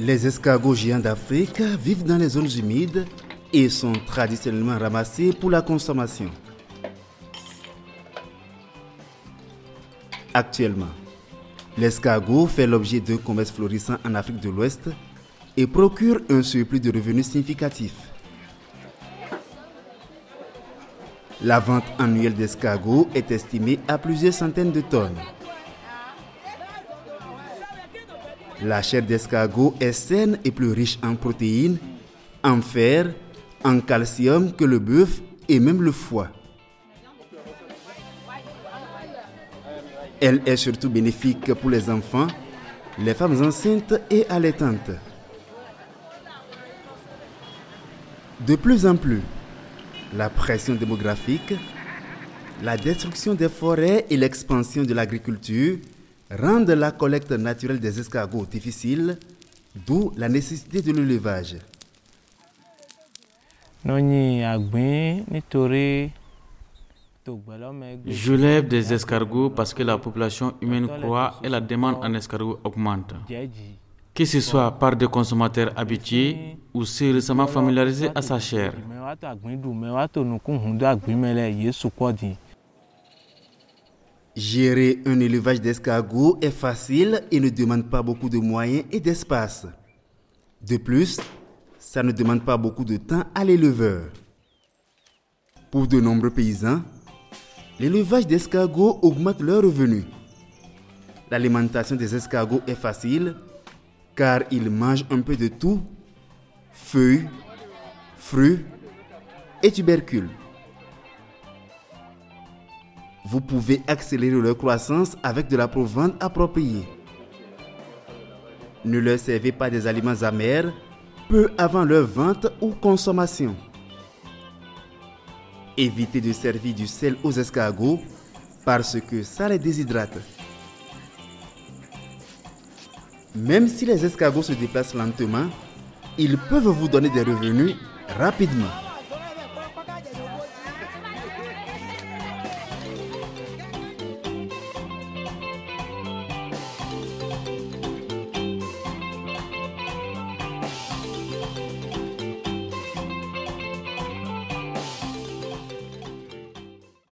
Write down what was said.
Les escargots géants d'Afrique vivent dans les zones humides et sont traditionnellement ramassés pour la consommation. Actuellement, l'escargot fait l'objet d'un commerce florissant en Afrique de l'Ouest et procure un surplus de revenus significatif. La vente annuelle d'escargots est estimée à plusieurs centaines de tonnes. La chair d'escargot est saine et plus riche en protéines, en fer, en calcium que le bœuf et même le foie. Elle est surtout bénéfique pour les enfants, les femmes enceintes et allaitantes. De plus en plus, la pression démographique, la destruction des forêts et l'expansion de l'agriculture rendent la collecte naturelle des escargots difficile, d'où la nécessité de l'élevage. Je lève des escargots parce que la population humaine croît et la demande en escargots augmente. Que ce soit par des consommateurs habitués ou ceux récemment familiarisés à sa chair. Gérer un élevage d'escargots est facile et ne demande pas beaucoup de moyens et d'espace. De plus, ça ne demande pas beaucoup de temps à l'éleveur. Pour de nombreux paysans, l'élevage d'escargots augmente leurs revenus. L'alimentation des escargots est facile car ils mangent un peu de tout, feuilles, fruits et tubercules. Vous pouvez accélérer leur croissance avec de la provende appropriée. Ne leur servez pas des aliments amers peu avant leur vente ou consommation. Évitez de servir du sel aux escargots parce que ça les déshydrate. Même si les escargots se déplacent lentement, ils peuvent vous donner des revenus rapidement.